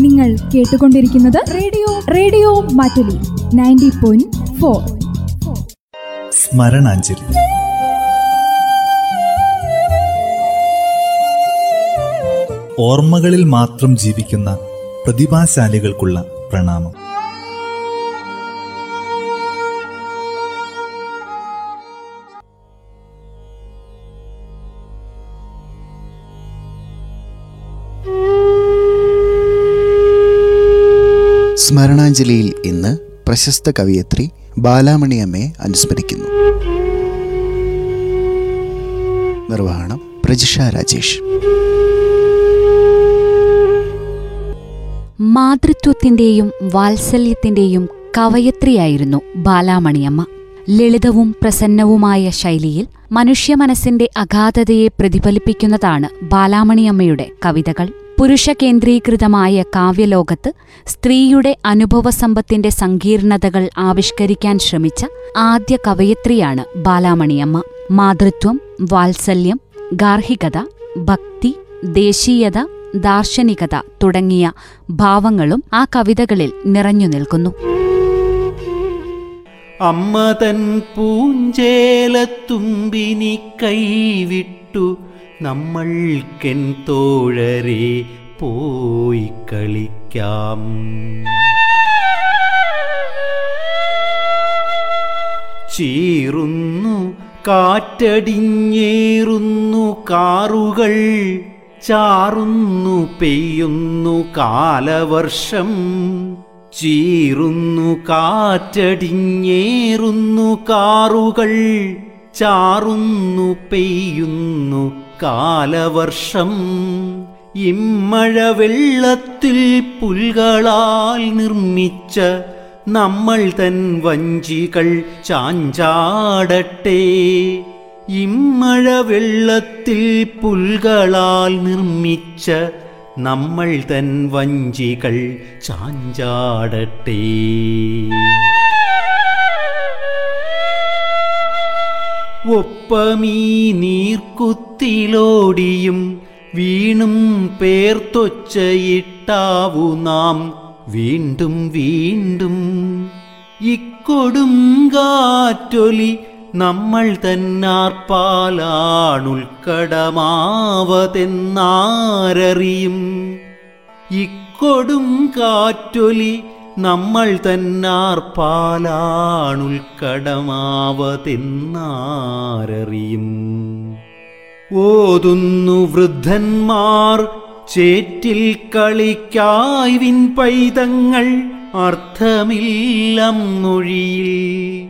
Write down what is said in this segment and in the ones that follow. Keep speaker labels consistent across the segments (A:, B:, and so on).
A: നിങ്ങൾ കേട്ടുകൊണ്ടിരിക്കുന്നത് radio radio Mattoli ninety point four.
B: സ്മരണാഞ്ജലി. ഓർമ്മകളിൽ മാത്രം ജീവിക്കുന്ന പ്രതിഭാശാലികൾക്കുള്ള പ്രണാമം.
C: സ്മരണാഞ്ജലിയിൽ ഇന്ന് പ്രശസ്ത കവിയത്രി ബാലാമണിയമ്മയെ അനുസ്മരിക്കുന്നു. നിർവഹണം പ്രജിഷ രാജേഷ്.
D: മാതൃത്വത്തിന്റെയും വാത്സല്യത്തിന്റെയും കവയത്രിയായിരുന്നു ബാലാമണിയമ്മ ലളിതവും പ്രസന്നവുമായ ശൈലിയിൽ മനുഷ്യ മനസ്സിന്റെ അഗാധതയെ പ്രതിഫലിപ്പിക്കുന്നതാണ് ബാലാമണിയമ്മയുടെ കവിതകൾ. പുരുഷ കേന്ദ്രീകൃതമായ കാവ്യലോകത്ത് സ്ത്രീയുടെ അനുഭവസമ്പത്തിന്റെ സങ്കീർണതകൾ ആവിഷ്കരിക്കാൻ ശ്രമിച്ച ആദ്യ കവയത്രിയാണ് ബാലാമണിയമ്മ. മാതൃത്വം വാത്സല്യം ഗാർഹികത ഭക്തി ദേശീയത ദാർശനികത തുടങ്ങിയ ഭാവങ്ങളും ആ കവിതകളിൽ നിറഞ്ഞു നിൽക്കുന്നു.
E: അമ്മ തൻ പൂഞ്ചേലത്തുമ്പിനി കൈവിട്ടു നമ്മൾക്കെൻ തോഴരെ പോയി കളിക്കാം. ചീറുന്നു കാറ്റടിഞ്ഞേറുന്നു കാറുകൾ ചാറുന്നു പെയ്യുന്നു കാലവർഷം. ചീറുന്നു കാറ്റടിഞ്ഞേറുന്നു കാറുകൾ ചാറുന്നു പെയ്യുന്നു കാലവർഷം ഇമ്മഴ വെള്ളത്തിൽ പുൽകളാൽ നിർമ്മിച്ച നമ്മൾ തൻ വഞ്ചികൾ ചാഞ്ചാടട്ടെ. ഇമ്മഴ വെള്ളത്തിൽ പുൽകളാൽ നിർമ്മിച്ച നമ്മൾ തൻ വഞ്ചികൾ ചാഞ്ചാടട്ടെ. ഒപ്പമീ നീർക്കുത്തിലോടിയും വീണും പേർത്തൊച്ചയിട്ടാവു നാം. വീണ്ടും വീണ്ടും ഇക്കൊടും കാറ്റൊലി നമ്മൾ തന്നാർപ്പാലാണുൾക്കടമാവതെന്നാരറിയും ഇക്കൊടും കാറ്റൊലി നമ്മൾ തന്നാർപ്പാലാണുൽക്കടമാവതെന്നാരറിയും ഓതുന്നു വൃദ്ധന്മാർ ചേറ്റിൽ കളിക്കായ് വിൻ പൈതങ്ങൾ അർത്ഥമില്ലം മൊഴിയിൽ.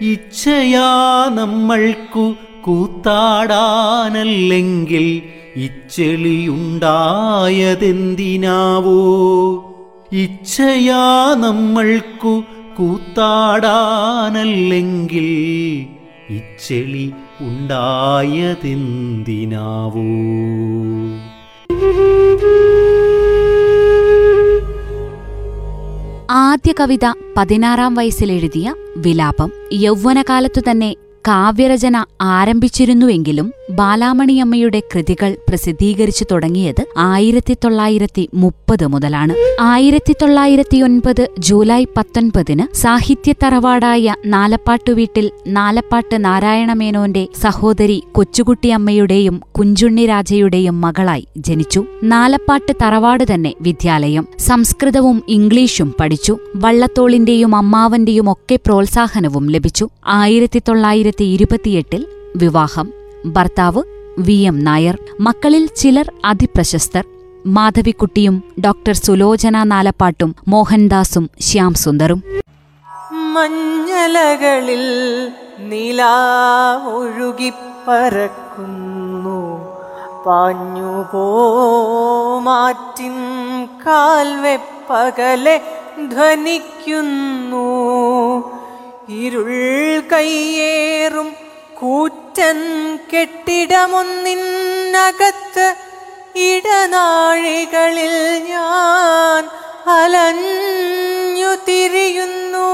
E: ഇച്ഛയാ നമ്മൾക്കു കൂത്താടാനല്ലെങ്കിൽ ഇച്ചെളിയുണ്ടായതെന്തിനാവോ? ഇച്ഛയാ നമ്മൾക്കു കൂത്താടാനല്ലെങ്കിൽ ഇച്ചെളി ഉണ്ടായതെന്തിനാവോ?
D: ആദ്യ കവിത പതിനാറാം വയസ്സിലെഴുതിയ വിലാപം യൗവനകാലത്തു തന്നെ കാവ്യരചന ആരംഭിച്ചിരുന്നുവെങ്കിലും ബാലാമണിയമ്മയുടെ കൃതികൾ പ്രസിദ്ധീകരിച്ചു തുടങ്ങിയത് ആയിരത്തി തൊള്ളായിരത്തി മുപ്പത് മുതലാണ്. ആയിരത്തി തൊള്ളായിരത്തിയൊൻപത് ജൂലൈ പത്തൊൻപതിന് സാഹിത്യ തറവാടായ നാലപ്പാട്ടു വീട്ടിൽ നാലപ്പാട്ട് നാരായണമേനോന്റെ സഹോദരി കൊച്ചുകുട്ടിയമ്മയുടെയും കുഞ്ചുണ്ണി രാജയുടെയും മകളായി ജനിച്ചു. നാലപ്പാട്ട് തറവാട് തന്നെ വിദ്യാലയം. സംസ്കൃതവും ഇംഗ്ലീഷും പഠിച്ചു. വള്ളത്തോളിന്റെയും അമ്മാവന്റെയും ഒക്കെ പ്രോത്സാഹനവും ലഭിച്ചു. ആയിരത്തി തൊള്ളായിരത്തി ഇരുപത്തിയെട്ടിൽ വിവാഹം. ഭർത്താവ് വി എം നായർ മക്കളിൽ ചിലർ അതിപ്രശസ്തർ മാധവിക്കുട്ടിയും ഡോക്ടർ സുലോചന നാലപ്പാട്ടും മോഹൻദാസും ശ്യാം സുന്ദറും.
F: മഞ്ഞലകളിൽ നിലാ ഒഴുകിപ്പറക്കുന്നു പാഞ്ഞുപോ മാറ്റിൻ കാൽവെപ്പകലെ ധ്വനിക്കുന്നു ഇരുൾ കയ്യേറും കൂറ്റൻ കെട്ടിടമൊന്നിനകത്ത് ഇടനാഴികളിൽ ഞാൻ അലഞ്ഞു തിരിയുന്നു.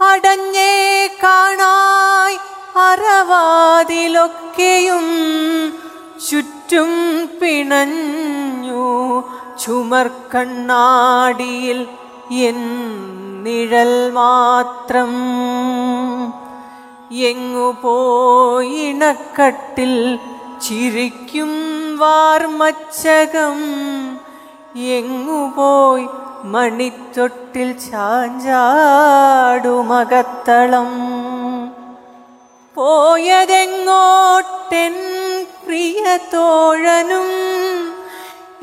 F: അടഞ്ഞേ കാണായി അറവാതിലൊക്കെയും ചുറ്റും പിണഞ്ഞു. ചുമർക്കണ്ണാടിയിൽ എൻ നിഴൽ മാത്രം. എങ്ങു പോയിണക്കട്ടിൽ ചിരിക്കും വാർമച്ചകം. എങ്ങുപോയി മണിത്തൊട്ടിൽ ചാഞ്ചാടുമകത്തളം. പോയതെങ്ങോട്ടെൻ പ്രിയ തോഴനും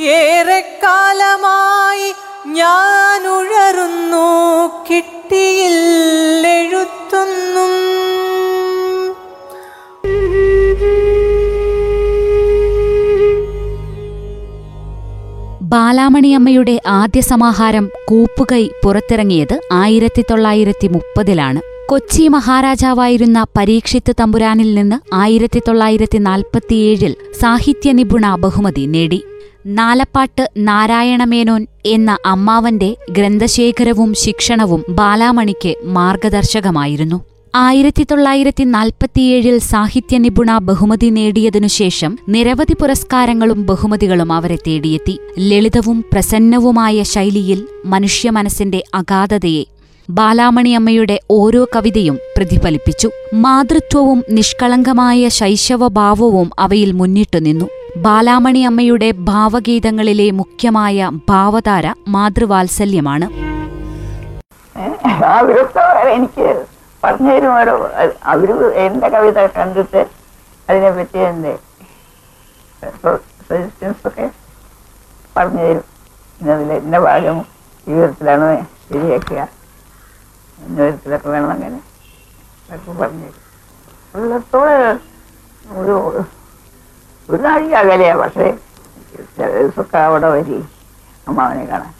F: ഏറെക്കാലമായി ഞാനുഴറുന്നു കിട്ടിയില്ലെഴുത്തൊന്നും.
D: ബാലാമണിയമ്മയുടെ ആദ്യ സമാഹാരം കൂപ്പുകൈ പുറത്തിറങ്ങിയത് ആയിരത്തി തൊള്ളായിരത്തി മുപ്പതിലാണ് കൊച്ചി മഹാരാജാവായിരുന്ന പരീക്ഷിത്ത് തമ്പുരാനിൽ നിന്ന് ആയിരത്തി തൊള്ളായിരത്തി നാൽപ്പത്തിയേഴിൽ സാഹിത്യ നിപുണ ബഹുമതി നേടി. നാലപ്പാട്ട് നാരായണമേനോൻ എന്ന അമ്മാവന്റെ ഗ്രന്ഥശേഖരവും ശിക്ഷണവും ബാലാമണിക്ക് മാർഗദർശകമായിരുന്നു. ആയിരത്തി തൊള്ളായിരത്തി നാൽപ്പത്തിയേഴിൽ സാഹിത്യ നിപുണ ബഹുമതി നേടിയതിനുശേഷം നിരവധി പുരസ്കാരങ്ങളും ബഹുമതികളും അവരെ തേടിയെത്തി ലളിതവും പ്രസന്നവുമായ ശൈലിയിൽ മനുഷ്യ മനസ്സിന്റെ അഗാധതയെ ബാലാമണിയമ്മയുടെ ഓരോ കവിതയും പ്രതിഫലിപ്പിച്ചു മാതൃത്വവും നിഷ്കളങ്കമായ ശൈശവഭാവവും അവയിൽ മുന്നിട്ടു നിന്നു ബാലാമണിയമ്മയുടെ ഭാവഗീതങ്ങളിലെ മുഖ്യമായ ഭാവധാര മാതൃവാത്സല്യമാണ്
G: പറഞ്ഞു തരും ഓരോ അവർ എന്റെ കവിത കണ്ടിട്ട് അതിനെപ്പറ്റി എന്റെ സജസ്റ്റൻസ് ഒക്കെ പറഞ്ഞു തരും. ഇന്നതിൽ ഇന്ന ഭാഗം ഈ വിധത്തിലാണ് ശരിയാക്കുക ഇന്ന വിധത്തിലൊക്കെ വേണം അങ്ങനെ പറഞ്ഞു തരും. ഉള്ളത്തോളം ഒരു ഒരു നാഴിക അകലെയാ പക്ഷേ ചില ദിവസമൊക്കെ അവിടെ വരി അമ്മാവനെ കാണാൻ.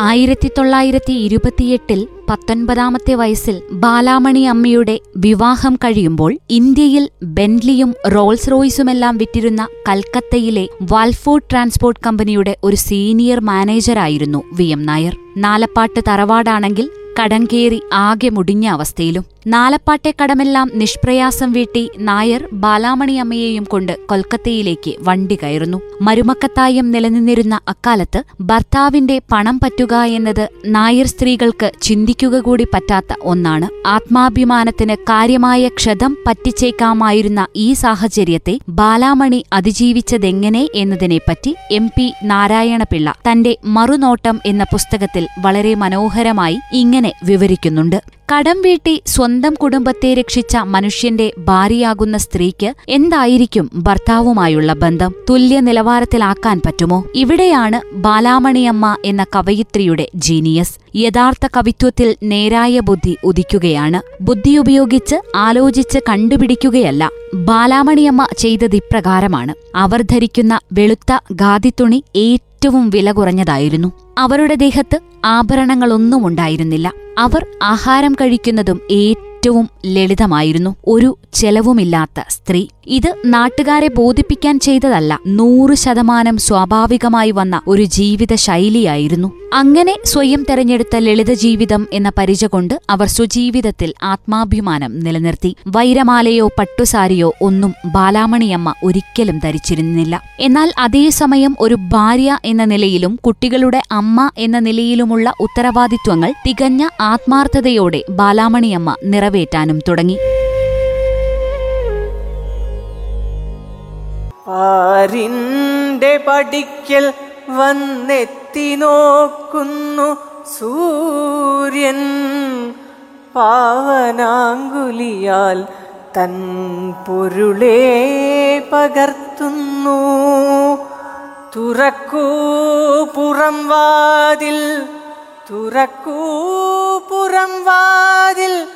D: ആയിരത്തി തൊള്ളായിരത്തി ഇരുപത്തിയെട്ടിൽ പത്തൊൻപതാമത്തെ വയസ്സിൽ ബാലാമണി അമ്മയുടെ വിവാഹം കഴിയുമ്പോൾ ഇന്ത്യയിൽ ബെൻലിയും റോൾസ് റോയ്സുമെല്ലാം വിറ്റിരുന്ന കൽക്കത്തയിലെ വാൽഫോർഡ് ട്രാൻസ്പോർട്ട് കമ്പനിയുടെ ഒരു സീനിയർ മാനേജറായിരുന്നു വി എം നായർ. നാലപ്പാട്ട് തറവാടാണെങ്കിൽ കടങ്കേറി ആകെ മുടിഞ്ഞ അവസ്ഥയിലും. നാലപ്പാട്ടെ കടമെല്ലാം നിഷ്പ്രയാസം വീട്ടി നായർ ബാലാമണിയമ്മയെയും കൊണ്ട് കൊൽക്കത്തയിലേക്ക് വണ്ടി കയറുന്നു. മരുമക്കത്തായം നിലനിന്നിരുന്ന അക്കാലത്ത് ഭർത്താവിന്റെ പണം പറ്റുക എന്നത് നായർ സ്ത്രീകൾക്ക് ചിന്തിക്കുക കൂടി പറ്റാത്ത ഒന്നാണ്. ആത്മാഭിമാനത്തിന് കാര്യമായ ക്ഷതം പറ്റിച്ചേക്കാമായിരുന്ന ഈ സാഹചര്യത്തെ ബാലാമണി അതിജീവിച്ചതെങ്ങനെ എന്നതിനെപ്പറ്റി എം പി നാരായണപിള്ള തന്റെ മറുനോട്ടം എന്ന പുസ്തകത്തിൽ വളരെ മനോഹരമായി ഇങ്ങനെ വിവരിക്കുന്നുണ്ട്. കടം വീട്ടി സ്വന്തം കുടുംബത്തെ രക്ഷിച്ച മനുഷ്യന്റെ ഭാര്യയാകുന്ന സ്ത്രീക്ക് എന്തായിരിക്കും ഭർത്താവുമായുള്ള ബന്ധം? തുല്യ നിലവാരത്തിലാക്കാൻ പറ്റുമോ? ഇവിടെയാണ് ബാലാമണിയമ്മ എന്ന കവയിത്രിയുടെ ജീനിയസ്. യഥാർത്ഥ കവിത്വത്തിൽ നേരായ ബുദ്ധി ഉദിക്കുകയാണ്. ബുദ്ധി ഉപയോഗിച്ച് ആലോചിച്ച് കണ്ടുപിടിക്കുകയല്ല. ബാലാമണിയമ്മ ചെയ്തത് ഇപ്രകാരമാണ്. അവർ ധരിക്കുന്ന വെളുത്ത ഖാദിത്തുണി ഏറ്റവും വില കുറഞ്ഞതായിരുന്നു. അവരുടെ ദേഹത്ത് ആഭരണങ്ങളൊന്നും ഉണ്ടായിരുന്നില്ല. അവർ ആഹാരം കഴിക്കുന്നതും ഏറ്റവും ലളിതമായിരുന്നു. ഒരു ചെലവുമില്ലാത്ത സ്ത്രീ ഇത് നാട്ടുകാരെ ബോധിപ്പിക്കാൻ ചെയ്തതല്ല നൂറ് ശതമാനം സ്വാഭാവികമായി വന്ന ഒരു ജീവിത ശൈലിയായിരുന്നു. അങ്ങനെ സ്വയം തെരഞ്ഞെടുത്ത ലളിത ജീവിതം എന്ന പരിച കൊണ്ട് അവർ സ്വജീവിതത്തിൽ ആത്മാഭിമാനം നിലനിർത്തി. വൈരമാലയോ പട്ടുസാരിയോ ഒന്നും ബാലാമണിയമ്മ ഒരിക്കലും ധരിച്ചിരുന്നില്ല. എന്നാൽ അതേസമയം ഒരു ഭാര്യ എന്ന നിലയിലും കുട്ടികളുടെ അമ്മ എന്ന നിലയിലുമുള്ള ഉത്തരവാദിത്വങ്ങൾ തികഞ്ഞ ആത്മാർത്ഥതയോടെ ബാലാമണിയമ്മ നിറവേറ്റാനും തുടങ്ങി.
F: പാരിന്റെ പഠിക്കൽ വന്നെത്തി നോക്കുന്നു സൂര്യൻ. പാവനാങ്കുലിയാൽ തൻ പൊരുളേ പകർത്തുന്നു. തുറക്കൂ പുറം വാതിൽ തുറക്കൂ പുറം വാതിൽ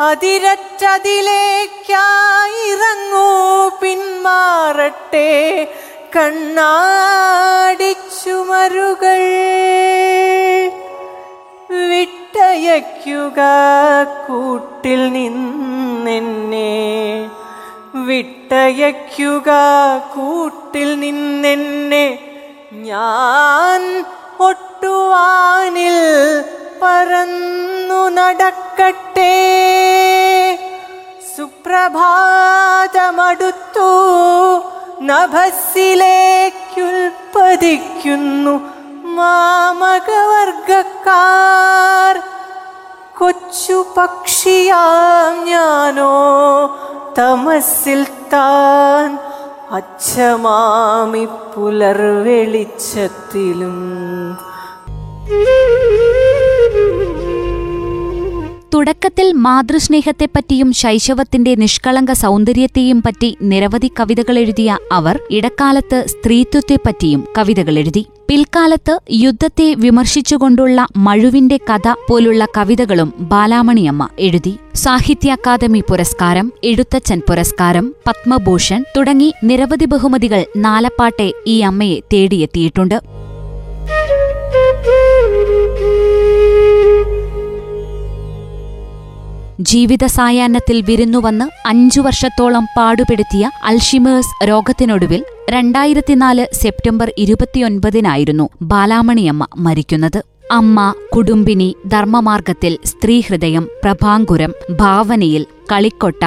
F: അതിരറ്റതിലേക്കായിറങ്ങൂ പിന്മാറട്ടെ. കണ്ണാടിച്ചുമരുകൾ വിട്ടയക്കുക കൂട്ടിൽ നിന്നെന്നെ. വിട്ടയക്കുക കൂട്ടിൽ നിന്നെന്നെ. ഞാൻ ഒട്ടുവാനിൽ പറന്നു നടക്കട്ടെ. സുപ്രഭാതമടുത്തു. നഭസ്സിലേക്കുൽപ്പതിക്കുന്നു മാമകവർഗക്കാർ. കൊച്ചു പക്ഷിയാം ഞാനോ തമസിൽ താൻ അച്ഛമാമി പുലർവെളിച്ചത്തിലും.
D: തുടക്കത്തിൽ മാതൃസ്നേഹത്തെപ്പറ്റിയും ശൈശവത്തിന്റെ നിഷ്കളങ്ക സൗന്ദര്യത്തെയും പറ്റി നിരവധി കവിതകൾ എഴുതിയ അവർ ഇടക്കാലത്ത് സ്ത്രീത്വത്തെപ്പറ്റിയും കവിതകൾ എഴുതി. പിൽക്കാലത്ത് യുദ്ധത്തെ വിമർശിച്ചുകൊണ്ടുള്ള മഴുവിന്റെ കഥ പോലുള്ള കവിതകളും ബാലാമണിയമ്മ എഴുതി. സാഹിത്യ അക്കാദമി പുരസ്കാരം എഴുത്തച്ഛൻ പുരസ്കാരം പത്മഭൂഷൺ തുടങ്ങി നിരവധി ബഹുമതികൾ നാലപ്പാട്ടെ ഈ അമ്മയെ തേടിയെത്തിയിട്ടുണ്ട്. ജീവിത സായാഹ്നത്തിൽ വിരുന്നുവന്ന് അഞ്ചു വർഷത്തോളം പാടുപെടുത്തിയ അൽഷിമേഴ്സ് രോഗത്തിനൊടുവിൽ രണ്ടായിരത്തിനാല് സെപ്റ്റംബർ ഇരുപത്തിയൊൻപതിനായിരുന്നു ബാലാമണിയമ്മ മരിക്കുന്നത്. അമ്മ കുടുംബിനി ധർമ്മമാർഗത്തിൽ സ്ത്രീഹൃദയം പ്രഭാങ്കുരം ഭാവനയിൽ കളിക്കൊട്ട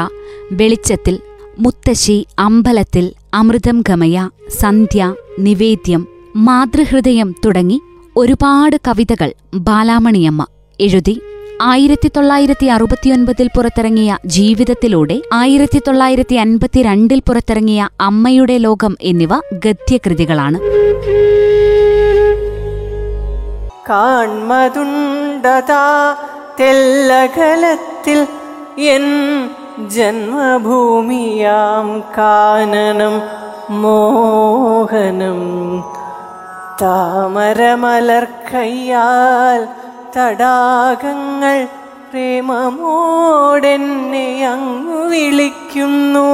D: വെളിച്ചത്തിൽ മുത്തശ്ശി അമ്പലത്തിൽ അമൃതം ഗമയ സന്ധ്യ നിവേദ്യം മാതൃഹൃദയം തുടങ്ങി ഒരുപാട് കവിതകൾ ബാലാമണിയമ്മ എഴുതി. ആയിരത്തി തൊള്ളായിരത്തി അറുപത്തിയൊൻപതിൽ പുറത്തിറങ്ങിയ ജീവിതത്തിലൂടെ ആയിരത്തി തൊള്ളായിരത്തി അൻപത്തിരണ്ടിൽ പുറത്തിറങ്ങിയ അമ്മയുടെ ലോകം എന്നിവ ഗദ്യകൃതികളാണ്.
F: തെല്ലകലത്തിൽ എൻ ജന്മഭൂമിയാം കാനനം മോഹനം. താമരമലർ കയ്യാൽ തടാകങ്ങൾ പ്രേമമോടെന്നെ അങ്ങു വിളിക്കുന്നു.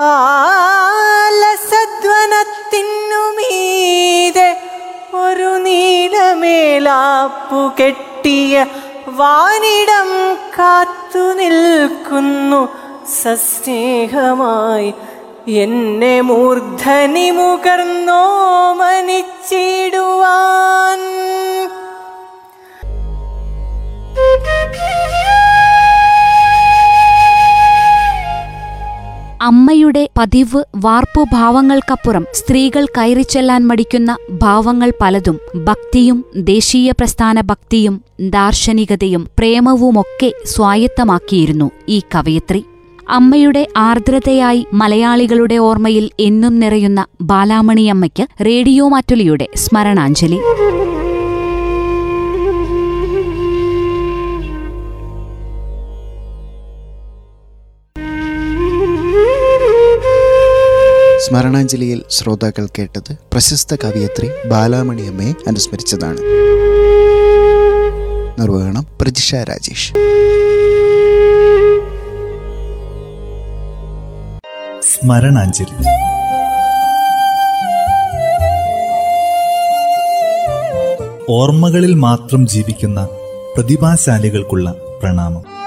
F: ആലസധ്വനത്തിനുമീതെ ഒരു നീലമേലാപ്പു കെട്ടിയ വാനിടം കാത്തു നിൽക്കുന്നു. സസ്നേഹമായി എന്നെ മൂർധനി മുകർന്നോ മനിച്ചിടുവാൻ
D: അമ്മയുടെ പതിവ് വാർപ്പുഭാവങ്ങൾക്കപ്പുറം സ്ത്രീകൾ കയറിച്ചെല്ലാൻ മടിക്കുന്ന ഭാവങ്ങൾ പലതും ഭക്തിയും ദേശീയ പ്രസ്ഥാന ഭക്തിയും ദാർശനികതയും പ്രേമവുമൊക്കെ സ്വായത്തമാക്കിയിരുന്നു ഈ കവയത്രി. അമ്മയുടെ ആർദ്രതയായി മലയാളികളുടെ ഓർമ്മയിൽ എന്നും നിറയുന്ന ബാലാമണിയമ്മയ്ക്ക് റേഡിയോ മാറ്റുലിയുടെ സ്മരണാഞ്ജലി.
C: സ്മരണാഞ്ജലിയിൽ ശ്രോതാക്കൾ കേട്ടത് പ്രശസ്ത കവിയത്രി ബാലാമണിയമ്മയെ അനുസ്മരിച്ചതാണ്. നിർവഹണം പ്രജിഷ രാജേഷ്.
B: സ്മരണാഞ്ജലി. ഓർമ്മകളിൽ മാത്രം ജീവിക്കുന്ന പ്രതിഭാശാലികൾക്കുള്ള പ്രണാമം.